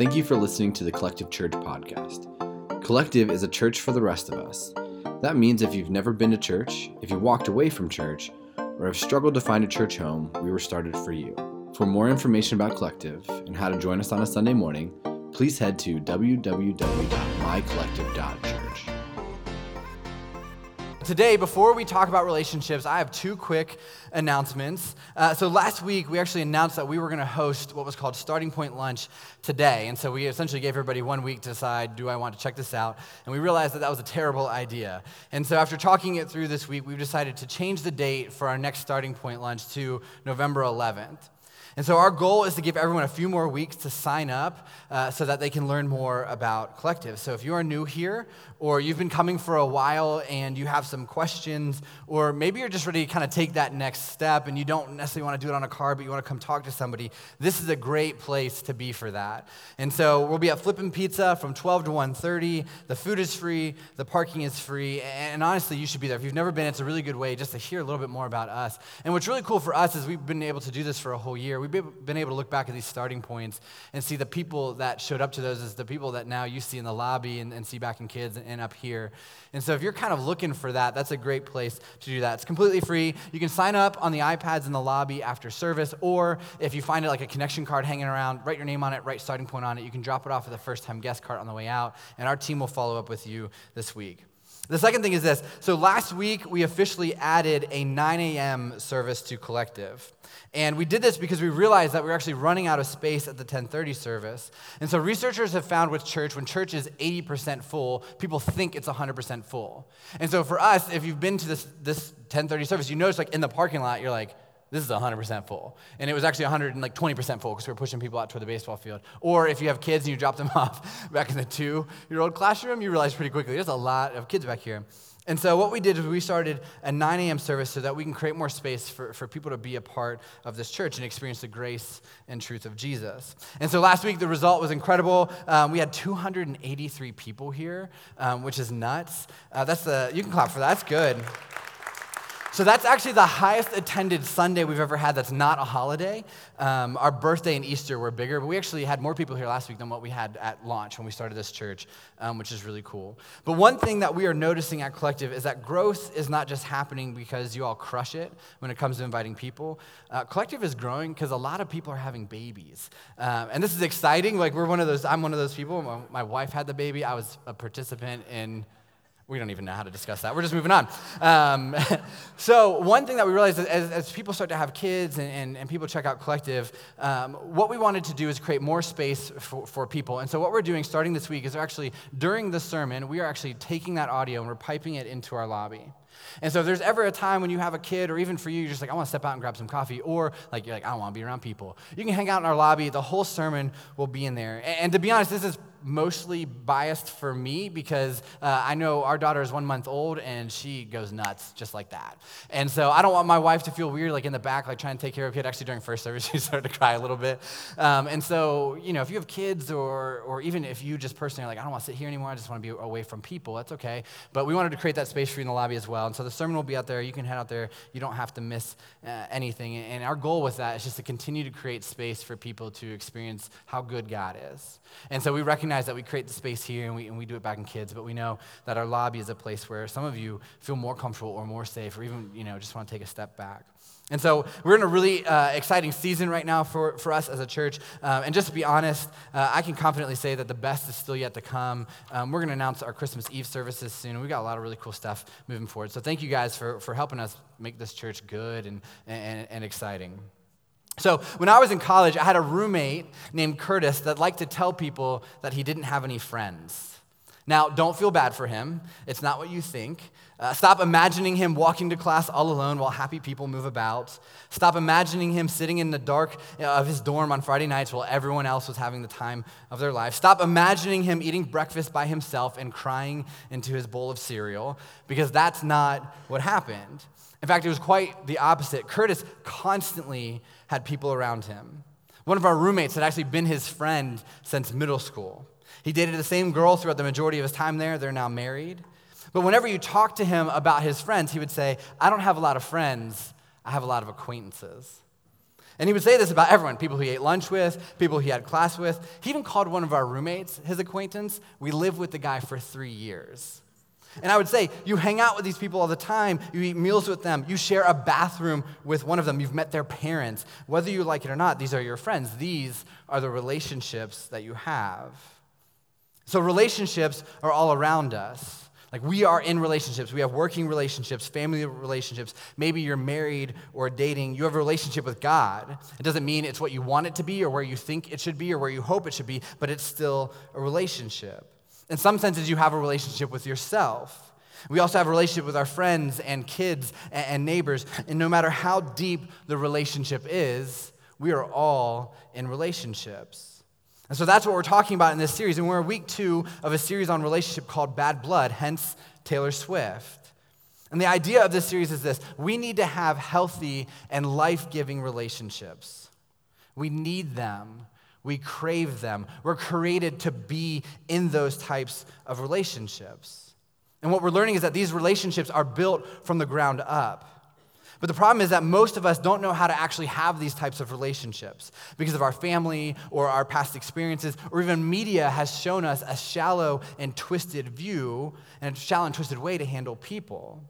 Thank you for listening to the Collective Church podcast. Collective is a church for the rest of us. That means if you've never been to church, if you walked away from church, or have struggled to find a church home, we were started for you. For more information about Collective and how to join us on a Sunday morning, please head to www.mycollective.church. Today, before we talk about relationships, I have two quick announcements. Uh, so, last week, we actually announced that we were going to host what was called Starting Point Lunch today. And so, we essentially gave everybody one week to decide do I want to check this out? And we realized that that was a terrible idea. And so, after talking it through this week, we've decided to change the date for our next Starting Point Lunch to November 11th. And so, our goal is to give everyone a few more weeks to sign up uh, so that they can learn more about Collective. So, if you are new here, or you've been coming for a while and you have some questions, or maybe you're just ready to kind of take that next step and you don't necessarily want to do it on a car, but you want to come talk to somebody, this is a great place to be for that. And so, we'll be at Flippin' Pizza from 12 to 1.30. The food is free, the parking is free, and honestly, you should be there. If you've never been, it's a really good way just to hear a little bit more about us. And what's really cool for us is we've been able to do this for a whole year we've been able to look back at these starting points and see the people that showed up to those as the people that now you see in the lobby and, and see back in kids and, and, up here. And so if you're kind of looking for that, that's a great place to do that. It's completely free. You can sign up on the iPads in the lobby after service, or if you find it like a connection card hanging around, write your name on it, write starting point on it. You can drop it off with the first time guest card on the way out, and our team will follow up with you this week. The second thing is this. So last week, we officially added a 9 a.m. service to Collective. And we did this because we realized that we were actually running out of space at the 1030 service. And so researchers have found with church, when church is 80% full, people think it's 100% full. And so for us, if you've been to this, this 1030 service, you notice like in the parking lot, you're like, this is 100% full. And it was actually 120% full because we were pushing people out toward the baseball field. Or if you have kids and you drop them off back in the two year old classroom, you realize pretty quickly there's a lot of kids back here. And so what we did is we started a 9 a.m. service so that we can create more space for, for people to be a part of this church and experience the grace and truth of Jesus. And so last week, the result was incredible. Um, we had 283 people here, um, which is nuts. Uh, that's the, you can clap for that. That's good. So that's actually the highest attended Sunday we've ever had that's not a holiday. Um, our birthday and Easter were bigger, but we actually had more people here last week than what we had at launch when we started this church, um, which is really cool. But one thing that we are noticing at Collective is that growth is not just happening because you all crush it when it comes to inviting people. Uh, Collective is growing because a lot of people are having babies. Um, and this is exciting. Like, we're one of those, I'm one of those people. My, my wife had the baby, I was a participant in we don't even know how to discuss that. We're just moving on. Um, so, one thing that we realized as, as people start to have kids and, and, and people check out Collective, um, what we wanted to do is create more space for, for people. And so, what we're doing starting this week is actually, during the sermon, we are actually taking that audio and we're piping it into our lobby. And so if there's ever a time when you have a kid, or even for you, you're just like, I want to step out and grab some coffee, or like you're like, I don't want to be around people. You can hang out in our lobby. The whole sermon will be in there. And to be honest, this is mostly biased for me because uh, I know our daughter is one month old and she goes nuts just like that. And so I don't want my wife to feel weird, like in the back, like trying to take care of a kid. Actually, during first service, she started to cry a little bit. Um, and so, you know, if you have kids or, or even if you just personally are like, I don't want to sit here anymore, I just want to be away from people, that's okay. But we wanted to create that space for you in the lobby as well. And so the sermon will be out there. You can head out there. You don't have to miss uh, anything. And our goal with that is just to continue to create space for people to experience how good God is. And so we recognize that we create the space here and we, and we do it back in kids, but we know that our lobby is a place where some of you feel more comfortable or more safe or even, you know, just want to take a step back. And so we're in a really uh, exciting season right now for, for us as a church. Um, and just to be honest, uh, I can confidently say that the best is still yet to come. Um, we're going to announce our Christmas Eve services soon. We've got a lot of really cool stuff moving forward. So thank you guys for, for helping us make this church good and, and, and exciting. So, when I was in college, I had a roommate named Curtis that liked to tell people that he didn't have any friends. Now, don't feel bad for him. It's not what you think. Uh, stop imagining him walking to class all alone while happy people move about. Stop imagining him sitting in the dark of his dorm on Friday nights while everyone else was having the time of their life. Stop imagining him eating breakfast by himself and crying into his bowl of cereal, because that's not what happened. In fact, it was quite the opposite. Curtis constantly had people around him. One of our roommates had actually been his friend since middle school. He dated the same girl throughout the majority of his time there. They're now married. But whenever you talk to him about his friends, he would say, I don't have a lot of friends, I have a lot of acquaintances. And he would say this about everyone people he ate lunch with, people he had class with. He even called one of our roommates his acquaintance. We lived with the guy for three years. And I would say, you hang out with these people all the time, you eat meals with them, you share a bathroom with one of them, you've met their parents. Whether you like it or not, these are your friends. These are the relationships that you have. So, relationships are all around us. Like, we are in relationships. We have working relationships, family relationships. Maybe you're married or dating. You have a relationship with God. It doesn't mean it's what you want it to be or where you think it should be or where you hope it should be, but it's still a relationship. In some senses, you have a relationship with yourself. We also have a relationship with our friends and kids and neighbors. And no matter how deep the relationship is, we are all in relationships. And so that's what we're talking about in this series. And we're in week two of a series on relationship called Bad Blood, hence Taylor Swift. And the idea of this series is this we need to have healthy and life giving relationships. We need them we crave them. We're created to be in those types of relationships. And what we're learning is that these relationships are built from the ground up. But the problem is that most of us don't know how to actually have these types of relationships because of our family or our past experiences, or even media has shown us a shallow and twisted view and a shallow and twisted way to handle people.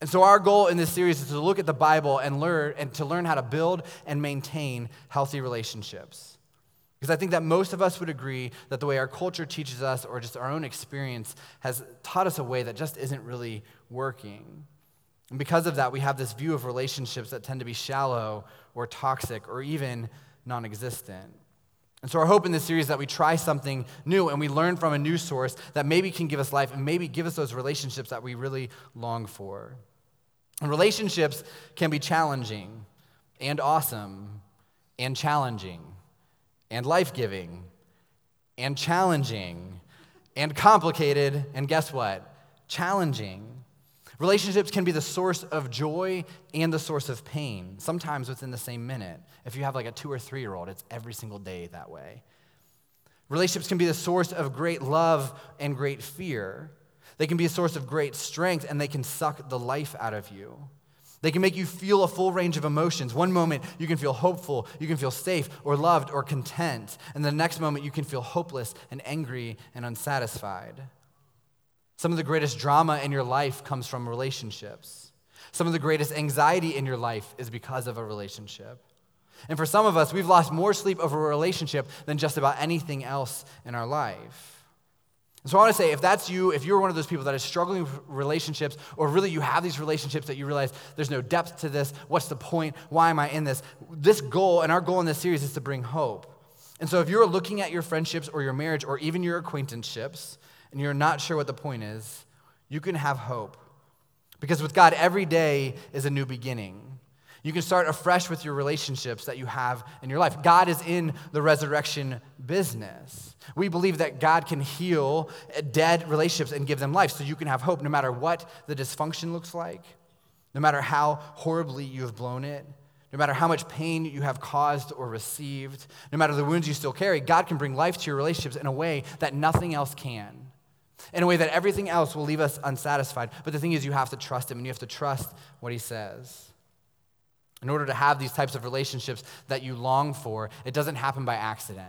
And so our goal in this series is to look at the Bible and learn and to learn how to build and maintain healthy relationships. Because I think that most of us would agree that the way our culture teaches us, or just our own experience, has taught us a way that just isn't really working. And because of that, we have this view of relationships that tend to be shallow or toxic or even non existent. And so, our hope in this series is that we try something new and we learn from a new source that maybe can give us life and maybe give us those relationships that we really long for. And relationships can be challenging and awesome and challenging and life giving and challenging and complicated, and guess what? Challenging. Relationships can be the source of joy and the source of pain, sometimes within the same minute. If you have like a two or three year old, it's every single day that way. Relationships can be the source of great love and great fear. They can be a source of great strength and they can suck the life out of you. They can make you feel a full range of emotions. One moment, you can feel hopeful, you can feel safe or loved or content. And the next moment, you can feel hopeless and angry and unsatisfied. Some of the greatest drama in your life comes from relationships. Some of the greatest anxiety in your life is because of a relationship. And for some of us, we've lost more sleep over a relationship than just about anything else in our life. And so I want to say, if that's you, if you're one of those people that is struggling with relationships, or really you have these relationships that you realize there's no depth to this, what's the point? Why am I in this? This goal, and our goal in this series is to bring hope. And so if you're looking at your friendships or your marriage or even your acquaintanceships, and you're not sure what the point is, you can have hope. Because with God, every day is a new beginning. You can start afresh with your relationships that you have in your life. God is in the resurrection business. We believe that God can heal dead relationships and give them life so you can have hope no matter what the dysfunction looks like, no matter how horribly you have blown it, no matter how much pain you have caused or received, no matter the wounds you still carry. God can bring life to your relationships in a way that nothing else can. In a way that everything else will leave us unsatisfied. But the thing is, you have to trust Him and you have to trust what He says. In order to have these types of relationships that you long for, it doesn't happen by accident.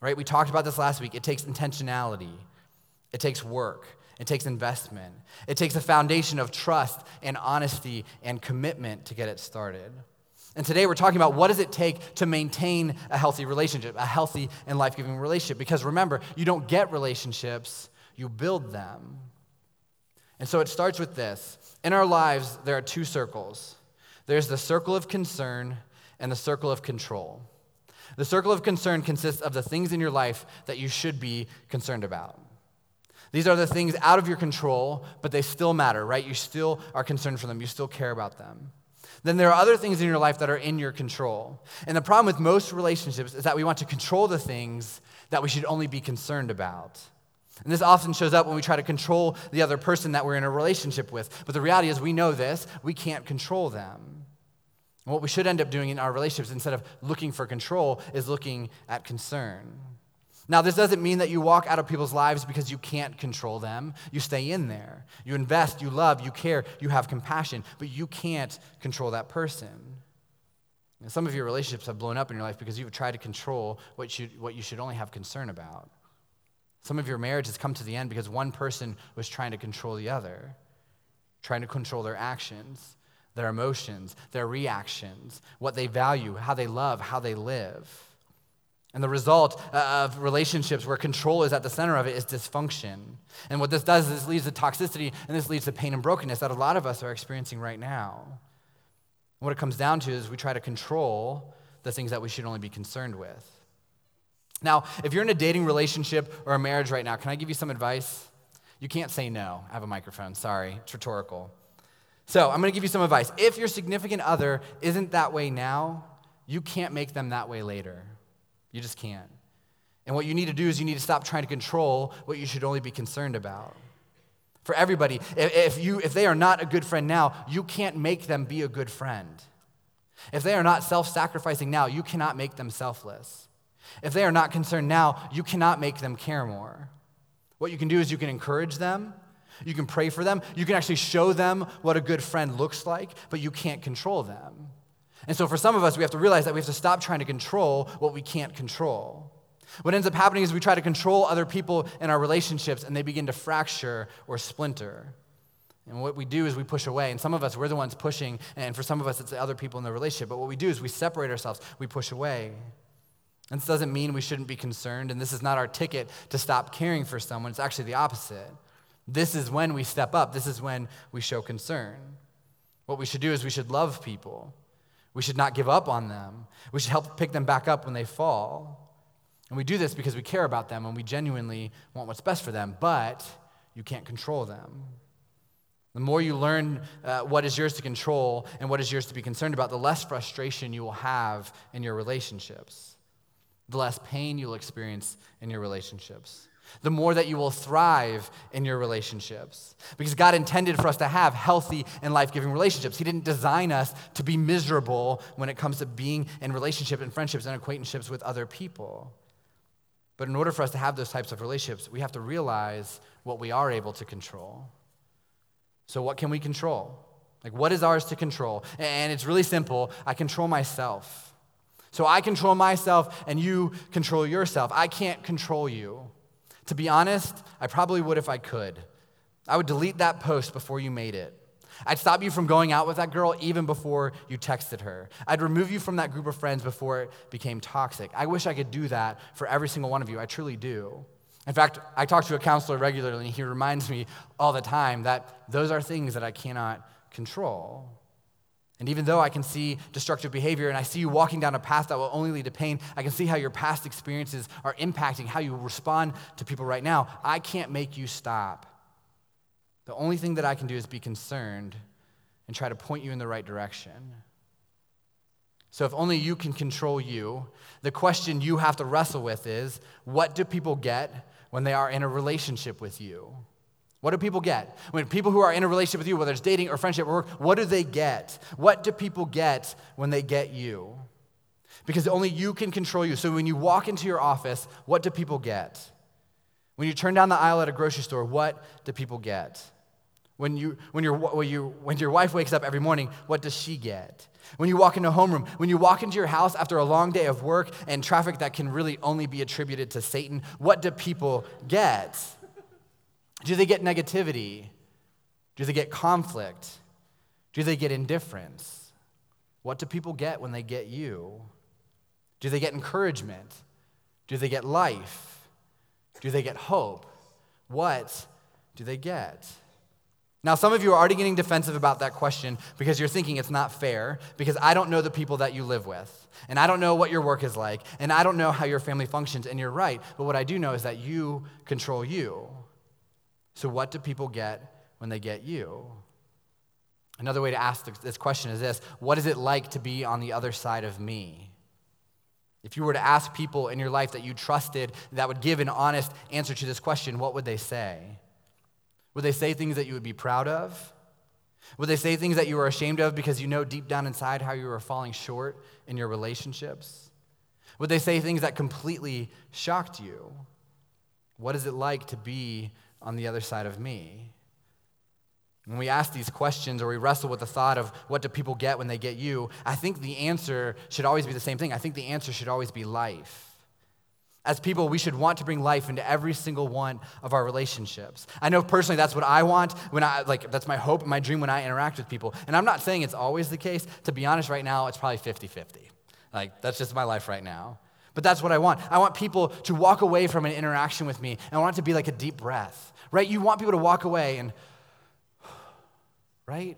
Right? We talked about this last week. It takes intentionality. It takes work. It takes investment. It takes a foundation of trust and honesty and commitment to get it started. And today we're talking about what does it take to maintain a healthy relationship, a healthy and life-giving relationship because remember, you don't get relationships, you build them. And so it starts with this. In our lives, there are two circles. There's the circle of concern and the circle of control. The circle of concern consists of the things in your life that you should be concerned about. These are the things out of your control, but they still matter, right? You still are concerned for them, you still care about them. Then there are other things in your life that are in your control. And the problem with most relationships is that we want to control the things that we should only be concerned about. And this often shows up when we try to control the other person that we're in a relationship with. But the reality is, we know this, we can't control them. And what we should end up doing in our relationships, instead of looking for control, is looking at concern. Now, this doesn't mean that you walk out of people's lives because you can't control them. You stay in there. You invest, you love, you care, you have compassion, but you can't control that person. some of your relationships have blown up in your life because you've tried to control what you, what you should only have concern about. Some of your marriage has come to the end because one person was trying to control the other, trying to control their actions, their emotions, their reactions, what they value, how they love, how they live. And the result uh, of relationships where control is at the center of it is dysfunction. And what this does is this leads to toxicity and this leads to pain and brokenness that a lot of us are experiencing right now. what it comes down to is we try to control the things that we should only be concerned with. Now, if you're in a dating relationship or a marriage right now, can I give you some advice? You can't say no. I have a microphone. Sorry, it's rhetorical. So, I'm going to give you some advice. If your significant other isn't that way now, you can't make them that way later. You just can't. And what you need to do is you need to stop trying to control what you should only be concerned about. For everybody, if, you, if they are not a good friend now, you can't make them be a good friend. If they are not self sacrificing now, you cannot make them selfless. If they are not concerned now, you cannot make them care more. What you can do is you can encourage them, you can pray for them, you can actually show them what a good friend looks like, but you can't control them. And so for some of us, we have to realize that we have to stop trying to control what we can't control. What ends up happening is we try to control other people in our relationships and they begin to fracture or splinter. And what we do is we push away. And some of us, we're the ones pushing. And for some of us, it's the other people in the relationship. But what we do is we separate ourselves, we push away. And this doesn't mean we shouldn't be concerned. And this is not our ticket to stop caring for someone. It's actually the opposite. This is when we step up, this is when we show concern. What we should do is we should love people. We should not give up on them. We should help pick them back up when they fall. And we do this because we care about them and we genuinely want what's best for them, but you can't control them. The more you learn uh, what is yours to control and what is yours to be concerned about, the less frustration you will have in your relationships, the less pain you'll experience in your relationships the more that you will thrive in your relationships. Because God intended for us to have healthy and life giving relationships. He didn't design us to be miserable when it comes to being in relationship and friendships and acquaintanceships with other people. But in order for us to have those types of relationships, we have to realize what we are able to control. So, what can we control? Like, what is ours to control? And it's really simple I control myself. So, I control myself, and you control yourself. I can't control you. To be honest, I probably would if I could. I would delete that post before you made it. I'd stop you from going out with that girl even before you texted her. I'd remove you from that group of friends before it became toxic. I wish I could do that for every single one of you. I truly do. In fact, I talk to a counselor regularly, and he reminds me all the time that those are things that I cannot control. And even though I can see destructive behavior and I see you walking down a path that will only lead to pain, I can see how your past experiences are impacting how you respond to people right now. I can't make you stop. The only thing that I can do is be concerned and try to point you in the right direction. So, if only you can control you, the question you have to wrestle with is what do people get when they are in a relationship with you? What do people get? When people who are in a relationship with you, whether it's dating or friendship or work, what do they get? What do people get when they get you? Because only you can control you. So when you walk into your office, what do people get? When you turn down the aisle at a grocery store, what do people get? When, you, when, your, when, you, when your wife wakes up every morning, what does she get? When you walk into a homeroom, when you walk into your house after a long day of work and traffic that can really only be attributed to Satan, what do people get? Do they get negativity? Do they get conflict? Do they get indifference? What do people get when they get you? Do they get encouragement? Do they get life? Do they get hope? What do they get? Now, some of you are already getting defensive about that question because you're thinking it's not fair because I don't know the people that you live with, and I don't know what your work is like, and I don't know how your family functions, and you're right. But what I do know is that you control you. So, what do people get when they get you? Another way to ask this question is this What is it like to be on the other side of me? If you were to ask people in your life that you trusted that would give an honest answer to this question, what would they say? Would they say things that you would be proud of? Would they say things that you were ashamed of because you know deep down inside how you were falling short in your relationships? Would they say things that completely shocked you? What is it like to be on the other side of me. When we ask these questions or we wrestle with the thought of what do people get when they get you, I think the answer should always be the same thing. I think the answer should always be life. As people, we should want to bring life into every single one of our relationships. I know personally that's what I want when I like that's my hope and my dream when I interact with people. And I'm not saying it's always the case. To be honest, right now it's probably 50-50. Like that's just my life right now. But that's what I want. I want people to walk away from an interaction with me, and I want it to be like a deep breath. Right? You want people to walk away and right?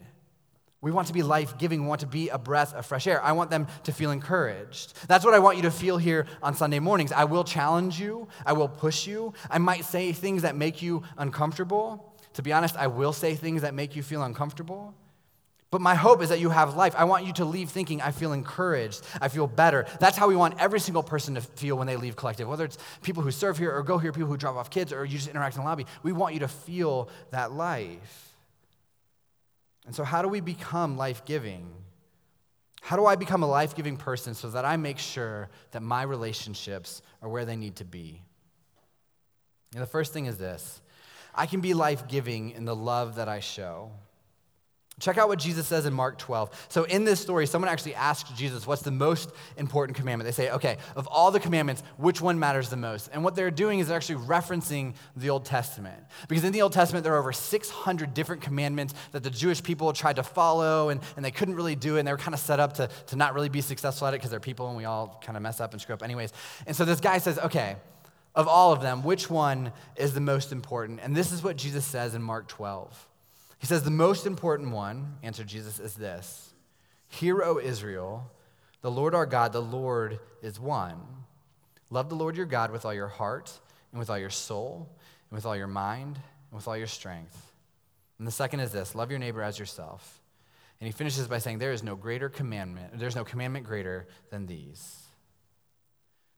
We want to be life giving. We want to be a breath of fresh air. I want them to feel encouraged. That's what I want you to feel here on Sunday mornings. I will challenge you, I will push you. I might say things that make you uncomfortable. To be honest, I will say things that make you feel uncomfortable. But my hope is that you have life. I want you to leave thinking, I feel encouraged, I feel better. That's how we want every single person to feel when they leave collective, whether it's people who serve here or go here, people who drop off kids, or you just interact in the lobby. We want you to feel that life. And so, how do we become life giving? How do I become a life giving person so that I make sure that my relationships are where they need to be? And the first thing is this I can be life giving in the love that I show. Check out what Jesus says in Mark 12. So, in this story, someone actually asked Jesus, What's the most important commandment? They say, Okay, of all the commandments, which one matters the most? And what they're doing is they're actually referencing the Old Testament. Because in the Old Testament, there are over 600 different commandments that the Jewish people tried to follow, and, and they couldn't really do it, and they were kind of set up to, to not really be successful at it because they're people and we all kind of mess up and screw up, anyways. And so, this guy says, Okay, of all of them, which one is the most important? And this is what Jesus says in Mark 12. He says, The most important one, answered Jesus, is this Hear, O Israel, the Lord our God, the Lord is one. Love the Lord your God with all your heart, and with all your soul, and with all your mind, and with all your strength. And the second is this love your neighbor as yourself. And he finishes by saying, There is no greater commandment, there's no commandment greater than these.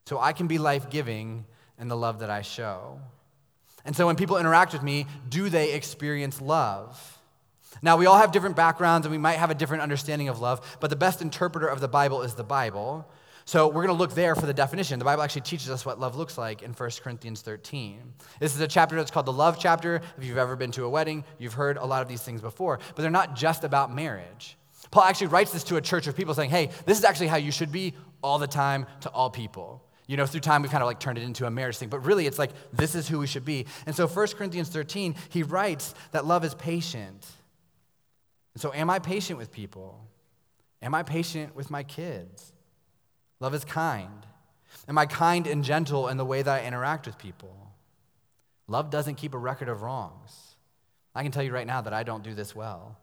So I can be life giving in the love that I show. And so when people interact with me, do they experience love? Now, we all have different backgrounds and we might have a different understanding of love, but the best interpreter of the Bible is the Bible. So we're going to look there for the definition. The Bible actually teaches us what love looks like in 1 Corinthians 13. This is a chapter that's called the love chapter. If you've ever been to a wedding, you've heard a lot of these things before, but they're not just about marriage. Paul actually writes this to a church of people saying, hey, this is actually how you should be all the time to all people. You know, through time, we've kind of like turned it into a marriage thing, but really it's like this is who we should be. And so 1 Corinthians 13, he writes that love is patient. And so, am I patient with people? Am I patient with my kids? Love is kind. Am I kind and gentle in the way that I interact with people? Love doesn't keep a record of wrongs. I can tell you right now that I don't do this well.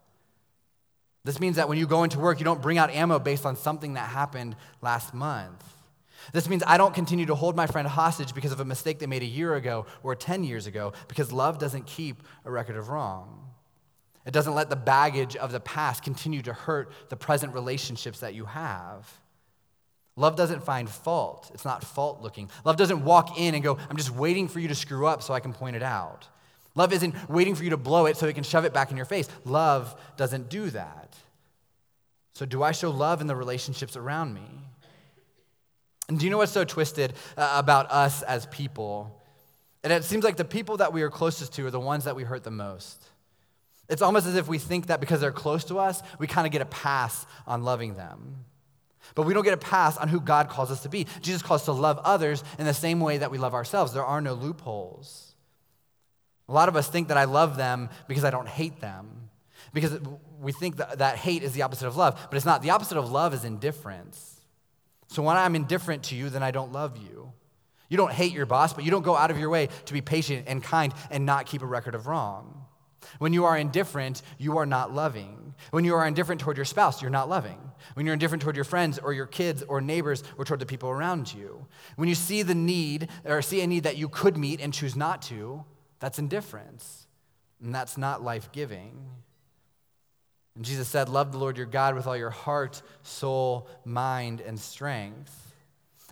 This means that when you go into work, you don't bring out ammo based on something that happened last month. This means I don't continue to hold my friend hostage because of a mistake they made a year ago or 10 years ago, because love doesn't keep a record of wrong. It doesn't let the baggage of the past continue to hurt the present relationships that you have. Love doesn't find fault. It's not fault looking. Love doesn't walk in and go, I'm just waiting for you to screw up so I can point it out. Love isn't waiting for you to blow it so it can shove it back in your face. Love doesn't do that. So, do I show love in the relationships around me? And do you know what's so twisted uh, about us as people? And it seems like the people that we are closest to are the ones that we hurt the most. It's almost as if we think that because they're close to us, we kind of get a pass on loving them. But we don't get a pass on who God calls us to be. Jesus calls us to love others in the same way that we love ourselves. There are no loopholes. A lot of us think that I love them because I don't hate them, because we think that, that hate is the opposite of love, but it's not. The opposite of love is indifference. So when I'm indifferent to you, then I don't love you. You don't hate your boss, but you don't go out of your way to be patient and kind and not keep a record of wrong. When you are indifferent, you are not loving. When you are indifferent toward your spouse, you're not loving. When you're indifferent toward your friends or your kids or neighbors or toward the people around you. When you see the need or see a need that you could meet and choose not to, that's indifference. And that's not life giving. And Jesus said, Love the Lord your God with all your heart, soul, mind, and strength.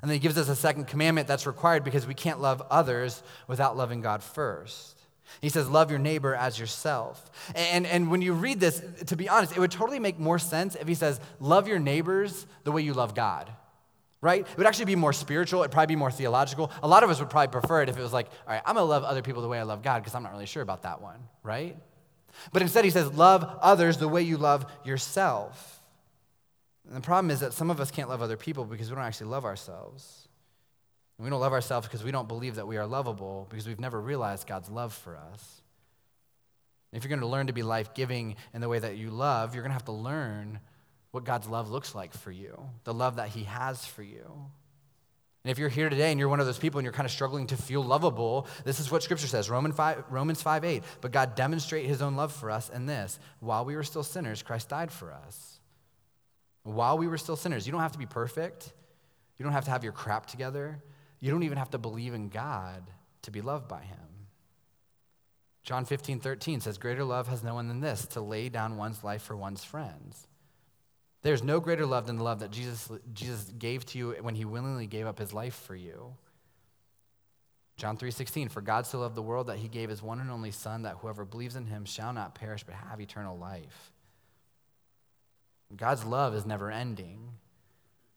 And then he gives us a second commandment that's required because we can't love others without loving God first. He says, Love your neighbor as yourself. And, and when you read this, to be honest, it would totally make more sense if he says, Love your neighbors the way you love God. Right? It would actually be more spiritual. It'd probably be more theological. A lot of us would probably prefer it if it was like, all right, I'm going to love other people the way I love God because I'm not really sure about that one, right? But instead, he says, love others the way you love yourself. And the problem is that some of us can't love other people because we don't actually love ourselves. We don't love ourselves because we don't believe that we are lovable because we've never realized God's love for us. if you're going to learn to be life giving in the way that you love, you're going to have to learn what God's love looks like for you, the love that He has for you. And if you're here today and you're one of those people and you're kind of struggling to feel lovable, this is what Scripture says Romans 5, Romans 5 8. But God demonstrated His own love for us in this while we were still sinners, Christ died for us. While we were still sinners, you don't have to be perfect, you don't have to have your crap together, you don't even have to believe in God to be loved by Him. John 15, 13 says, Greater love has no one than this, to lay down one's life for one's friends. There's no greater love than the love that Jesus, Jesus gave to you when he willingly gave up his life for you. John 3:16 For God so loved the world that he gave his one and only son that whoever believes in him shall not perish but have eternal life. God's love is never ending.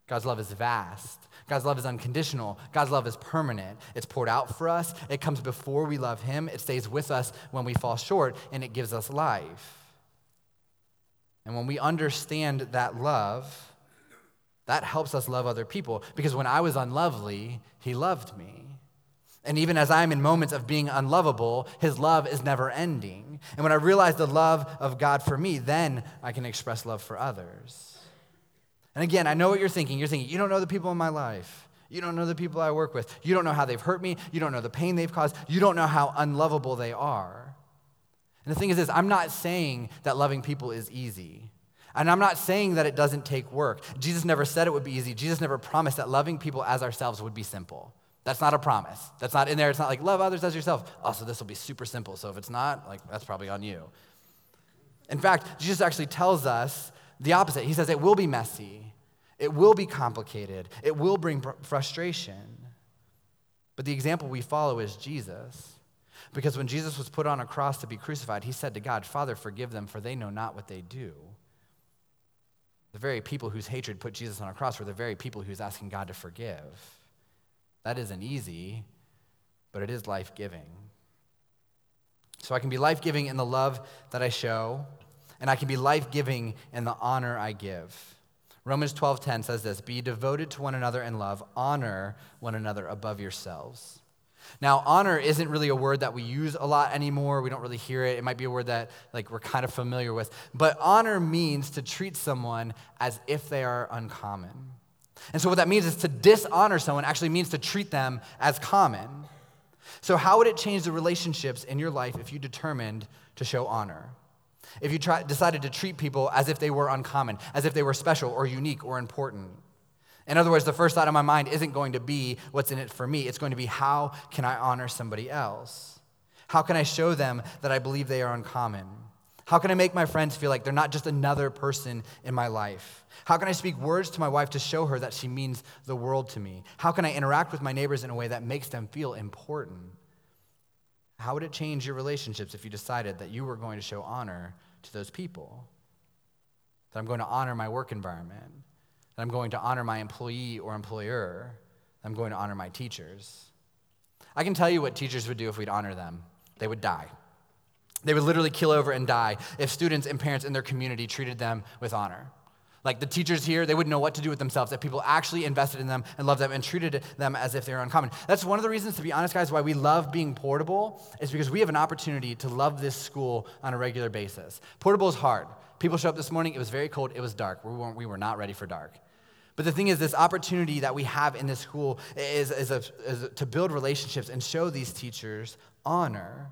God's love is vast. God's love is unconditional. God's love is permanent. It's poured out for us. It comes before we love him. It stays with us when we fall short and it gives us life. And when we understand that love, that helps us love other people. Because when I was unlovely, he loved me. And even as I'm in moments of being unlovable, his love is never ending. And when I realize the love of God for me, then I can express love for others. And again, I know what you're thinking. You're thinking, you don't know the people in my life. You don't know the people I work with. You don't know how they've hurt me. You don't know the pain they've caused. You don't know how unlovable they are. And the thing is this I'm not saying that loving people is easy. And I'm not saying that it doesn't take work. Jesus never said it would be easy. Jesus never promised that loving people as ourselves would be simple. That's not a promise. That's not in there. It's not like love others as yourself. Oh, also, this will be super simple. So if it's not, like that's probably on you. In fact, Jesus actually tells us the opposite. He says it will be messy. It will be complicated. It will bring frustration. But the example we follow is Jesus. Because when Jesus was put on a cross to be crucified, he said to God, Father, forgive them, for they know not what they do. The very people whose hatred put Jesus on a cross were the very people was asking God to forgive. That isn't easy, but it is life giving. So I can be life giving in the love that I show, and I can be life giving in the honor I give. Romans 12:10 says this, "Be devoted to one another in love, honor one another above yourselves." Now, honor isn't really a word that we use a lot anymore. We don't really hear it. It might be a word that like we're kind of familiar with. But honor means to treat someone as if they are uncommon. And so what that means is to dishonor someone actually means to treat them as common. So how would it change the relationships in your life if you determined to show honor? If you try, decided to treat people as if they were uncommon, as if they were special or unique or important? In other words, the first thought in my mind isn't going to be what's in it for me. It's going to be how can I honor somebody else? How can I show them that I believe they are uncommon? How can I make my friends feel like they're not just another person in my life? How can I speak words to my wife to show her that she means the world to me? How can I interact with my neighbors in a way that makes them feel important? How would it change your relationships if you decided that you were going to show honor to those people? That I'm going to honor my work environment? that I'm going to honor my employee or employer, I'm going to honor my teachers. I can tell you what teachers would do if we'd honor them. They would die. They would literally kill over and die if students and parents in their community treated them with honor. Like the teachers here, they wouldn't know what to do with themselves if people actually invested in them and loved them and treated them as if they were uncommon. That's one of the reasons, to be honest, guys, why we love being portable is because we have an opportunity to love this school on a regular basis. Portable is hard. People showed up this morning, it was very cold, it was dark. We, weren't, we were not ready for dark. But the thing is, this opportunity that we have in this school is, is, a, is a, to build relationships and show these teachers honor.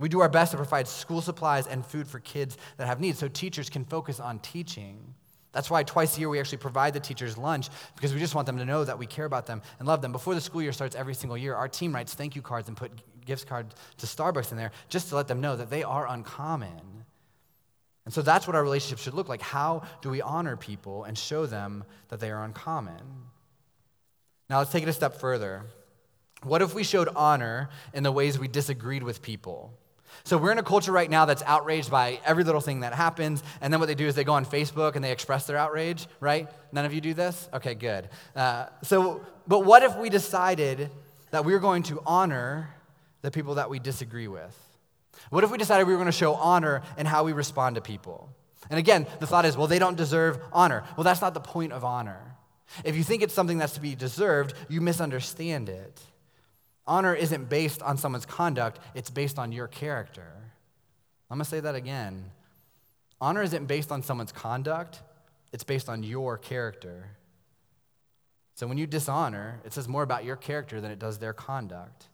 We do our best to provide school supplies and food for kids that have needs so teachers can focus on teaching. That's why twice a year we actually provide the teachers lunch because we just want them to know that we care about them and love them. Before the school year starts every single year, our team writes thank you cards and put gift cards to Starbucks in there just to let them know that they are uncommon and so that's what our relationship should look like. How do we honor people and show them that they are uncommon? Now let's take it a step further. What if we showed honor in the ways we disagreed with people? So we're in a culture right now that's outraged by every little thing that happens, and then what they do is they go on Facebook and they express their outrage, right? None of you do this? Okay, good. Uh, so, but what if we decided that we we're going to honor the people that we disagree with? What if we decided we were going to show honor in how we respond to people? And again, the thought is, well, they don't deserve honor. Well, that's not the point of honor. If you think it's something that's to be deserved, you misunderstand it. Honor isn't based on someone's conduct, it's based on your character. I'm going to say that again. Honor isn't based on someone's conduct, it's based on your character. So when you dishonor, it says more about your character than it does their conduct.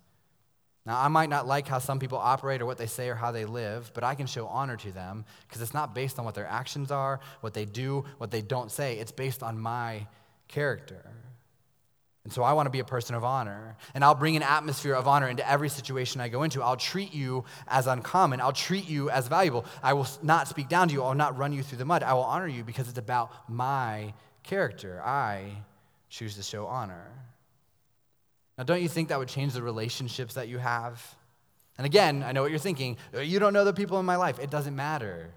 Now, I might not like how some people operate or what they say or how they live, but I can show honor to them because it's not based on what their actions are, what they do, what they don't say. It's based on my character. And so I want to be a person of honor. And I'll bring an atmosphere of honor into every situation I go into. I'll treat you as uncommon. I'll treat you as valuable. I will not speak down to you. I'll not run you through the mud. I will honor you because it's about my character. I choose to show honor. Now, don't you think that would change the relationships that you have? And again, I know what you're thinking. Uh, you don't know the people in my life. It doesn't matter.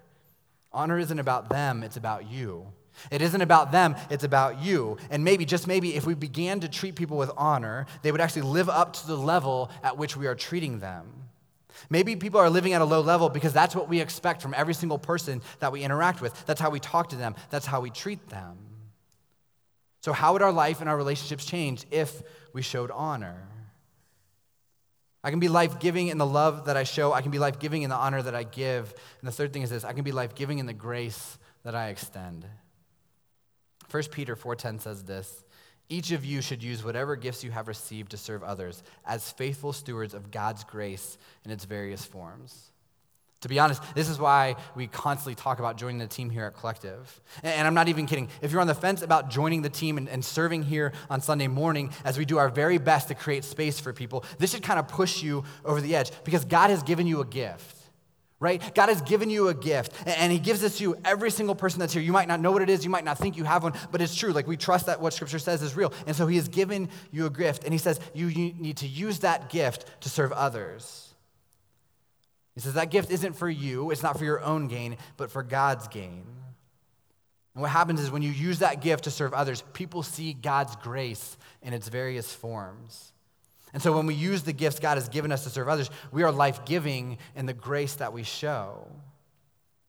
Honor isn't about them, it's about you. It isn't about them, it's about you. And maybe, just maybe, if we began to treat people with honor, they would actually live up to the level at which we are treating them. Maybe people are living at a low level because that's what we expect from every single person that we interact with. That's how we talk to them, that's how we treat them. So, how would our life and our relationships change if we showed honor? I can be life giving in the love that I show. I can be life giving in the honor that I give. And the third thing is this I can be life giving in the grace that I extend. 1 Peter 4:10 says this, each of you should use whatever gifts you have received to serve others as faithful stewards of God's grace in its various forms. To be honest, this is why we constantly talk about joining the team here at Collective. And I'm not even kidding. If you're on the fence about joining the team and, and, serving here on Sunday morning as we do our very best to create space for people, this should kind of push you over the edge because God has given you a gift right? God has given you a gift, and He gives this to you, every single person that's here. You might not know what it is, you might not think you have one, but it's true. Like we trust that what Scripture says is real. And so He has given you a gift, and He says you need to use that gift to serve others. He says that gift isn't for you, it's not for your own gain, but for God's gain. And what happens is when you use that gift to serve others, people see God's grace in its various forms. And so when we use the gifts God has given us to serve others, we are life giving in the grace that we show.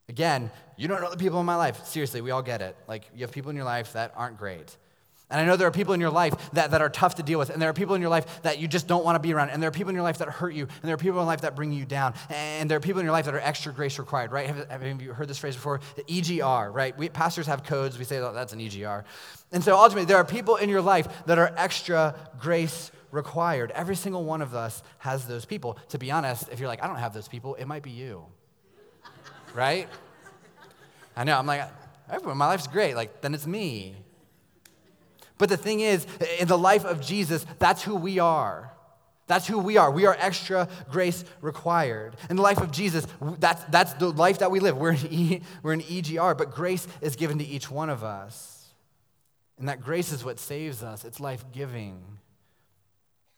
Again, you don't know the people in my life. Seriously, we all get it. Like, you have people in your life that aren't great. And I know there are people in your life that, that are tough to deal with, and there are people in your life that you just don't want to be around, and there are people in your life that hurt you, and there are people in life that bring you down, and there are people in your life that are extra grace required, right? Have, have you heard this phrase before? The EGR, right? We, pastors have codes, we say oh, that's an EGR. And so ultimately, there are people in your life that are extra grace required. Every single one of us has those people. To be honest, if you're like, I don't have those people, it might be you. right? I know, I'm like, everyone, my life's great. Like, then it's me. But the thing is, in the life of Jesus, that's who we are. That's who we are. We are extra grace required. In the life of Jesus, that's, that's the life that we live. We're in, e, we're in EGR, but grace is given to each one of us. And that grace is what saves us, it's life giving.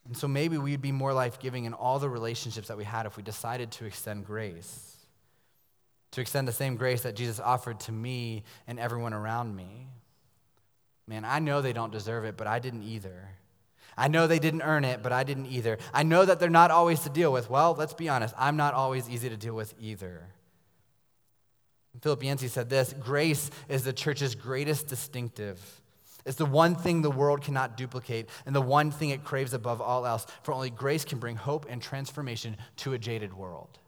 And so maybe we'd be more life giving in all the relationships that we had if we decided to extend grace, to extend the same grace that Jesus offered to me and everyone around me. Man, I know they don't deserve it, but I didn't either. I know they didn't earn it, but I didn't either. I know that they're not always to deal with. Well, let's be honest, I'm not always easy to deal with either. Philip Yancey said this grace is the church's greatest distinctive. It's the one thing the world cannot duplicate and the one thing it craves above all else, for only grace can bring hope and transformation to a jaded world.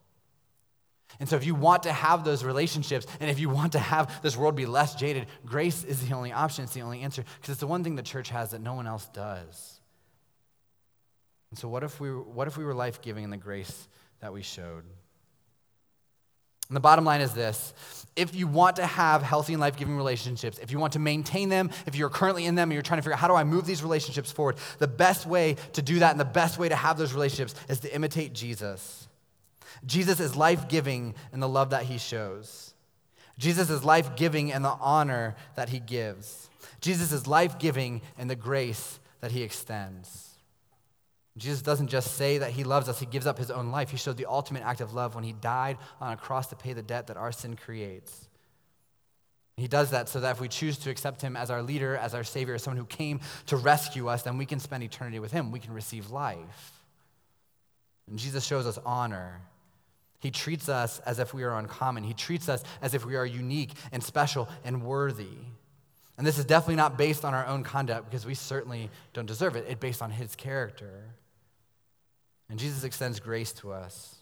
And so, if you want to have those relationships and if you want to have this world be less jaded, grace is the only option, it's the only answer, because it's the one thing the church has that no one else does. And so, what if we, what if we were life giving in the grace that we showed? And the bottom line is this if you want to have healthy and life giving relationships, if you want to maintain them, if you're currently in them and you're trying to figure out how do I move these relationships forward, the best way to do that and the best way to have those relationships is to imitate Jesus. Jesus is life giving in the love that he shows. Jesus is life giving in the honor that he gives. Jesus is life giving in the grace that he extends. Jesus doesn't just say that he loves us, he gives up his own life. He showed the ultimate act of love when he died on a cross to pay the debt that our sin creates. He does that so that if we choose to accept him as our leader, as our savior, as someone who came to rescue us, then we can spend eternity with him. We can receive life. And Jesus shows us honor. He treats us as if we are uncommon. He treats us as if we are unique and special and worthy. And this is definitely not based on our own conduct because we certainly don't deserve it. It's based on his character. And Jesus extends grace to us.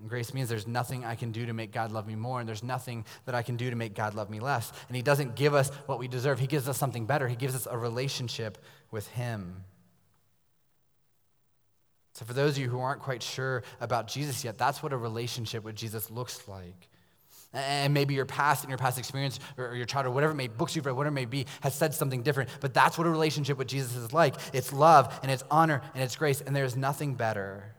And grace means there's nothing I can do to make God love me more, and there's nothing that I can do to make God love me less. And He doesn't give us what we deserve, He gives us something better. He gives us a relationship with Him. So, for those of you who aren't quite sure about Jesus yet, that's what a relationship with Jesus looks like. And maybe your past and your past experience or your childhood, whatever it may, books you've read, whatever it may be, has said something different. But that's what a relationship with Jesus is like. It's love and it's honor and it's grace, and there's nothing better.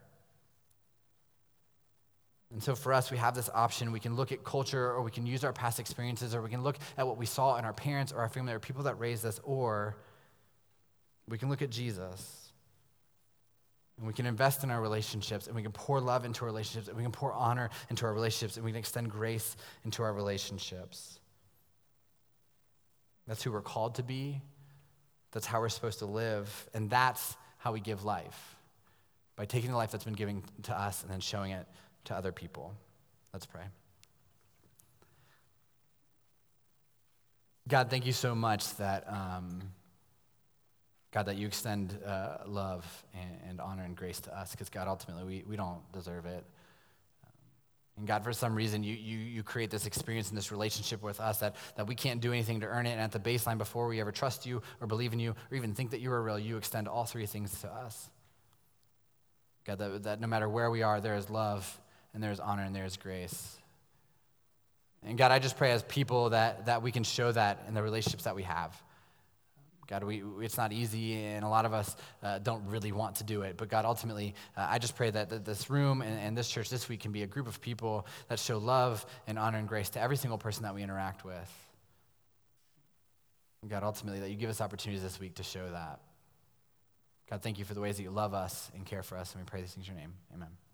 And so for us, we have this option. We can look at culture, or we can use our past experiences, or we can look at what we saw in our parents or our family or people that raised us, or we can look at Jesus. And we can invest in our relationships, and we can pour love into our relationships, and we can pour honor into our relationships, and we can extend grace into our relationships. That's who we're called to be. That's how we're supposed to live. And that's how we give life by taking the life that's been given to us and then showing it to other people. Let's pray. God, thank you so much that. Um, God, that you extend uh, love and, and, honor and grace to us, because God, ultimately, we, we don't deserve it. Um, and God, for some reason, you, you, you create this experience and this relationship with us that, that we can't do anything to earn it. And at the baseline, before we ever trust you or believe in you or even think that you are real, you extend all three things to us. God, that, that no matter where we are, there is love and there is honor and there is grace. And God, I just pray as people that, that we can show that in the relationships that we have. God, we, it's not easy, and a lot of us uh, don't really want to do it. But God, ultimately, uh, I just pray that, that this room and, and, this church this week can be a group of people that show love and honor and grace to every single person that we interact with. God, ultimately, that you give us opportunities this week to show that. God, thank you for the ways that you love us and care for us, and we pray these things in your name. Amen.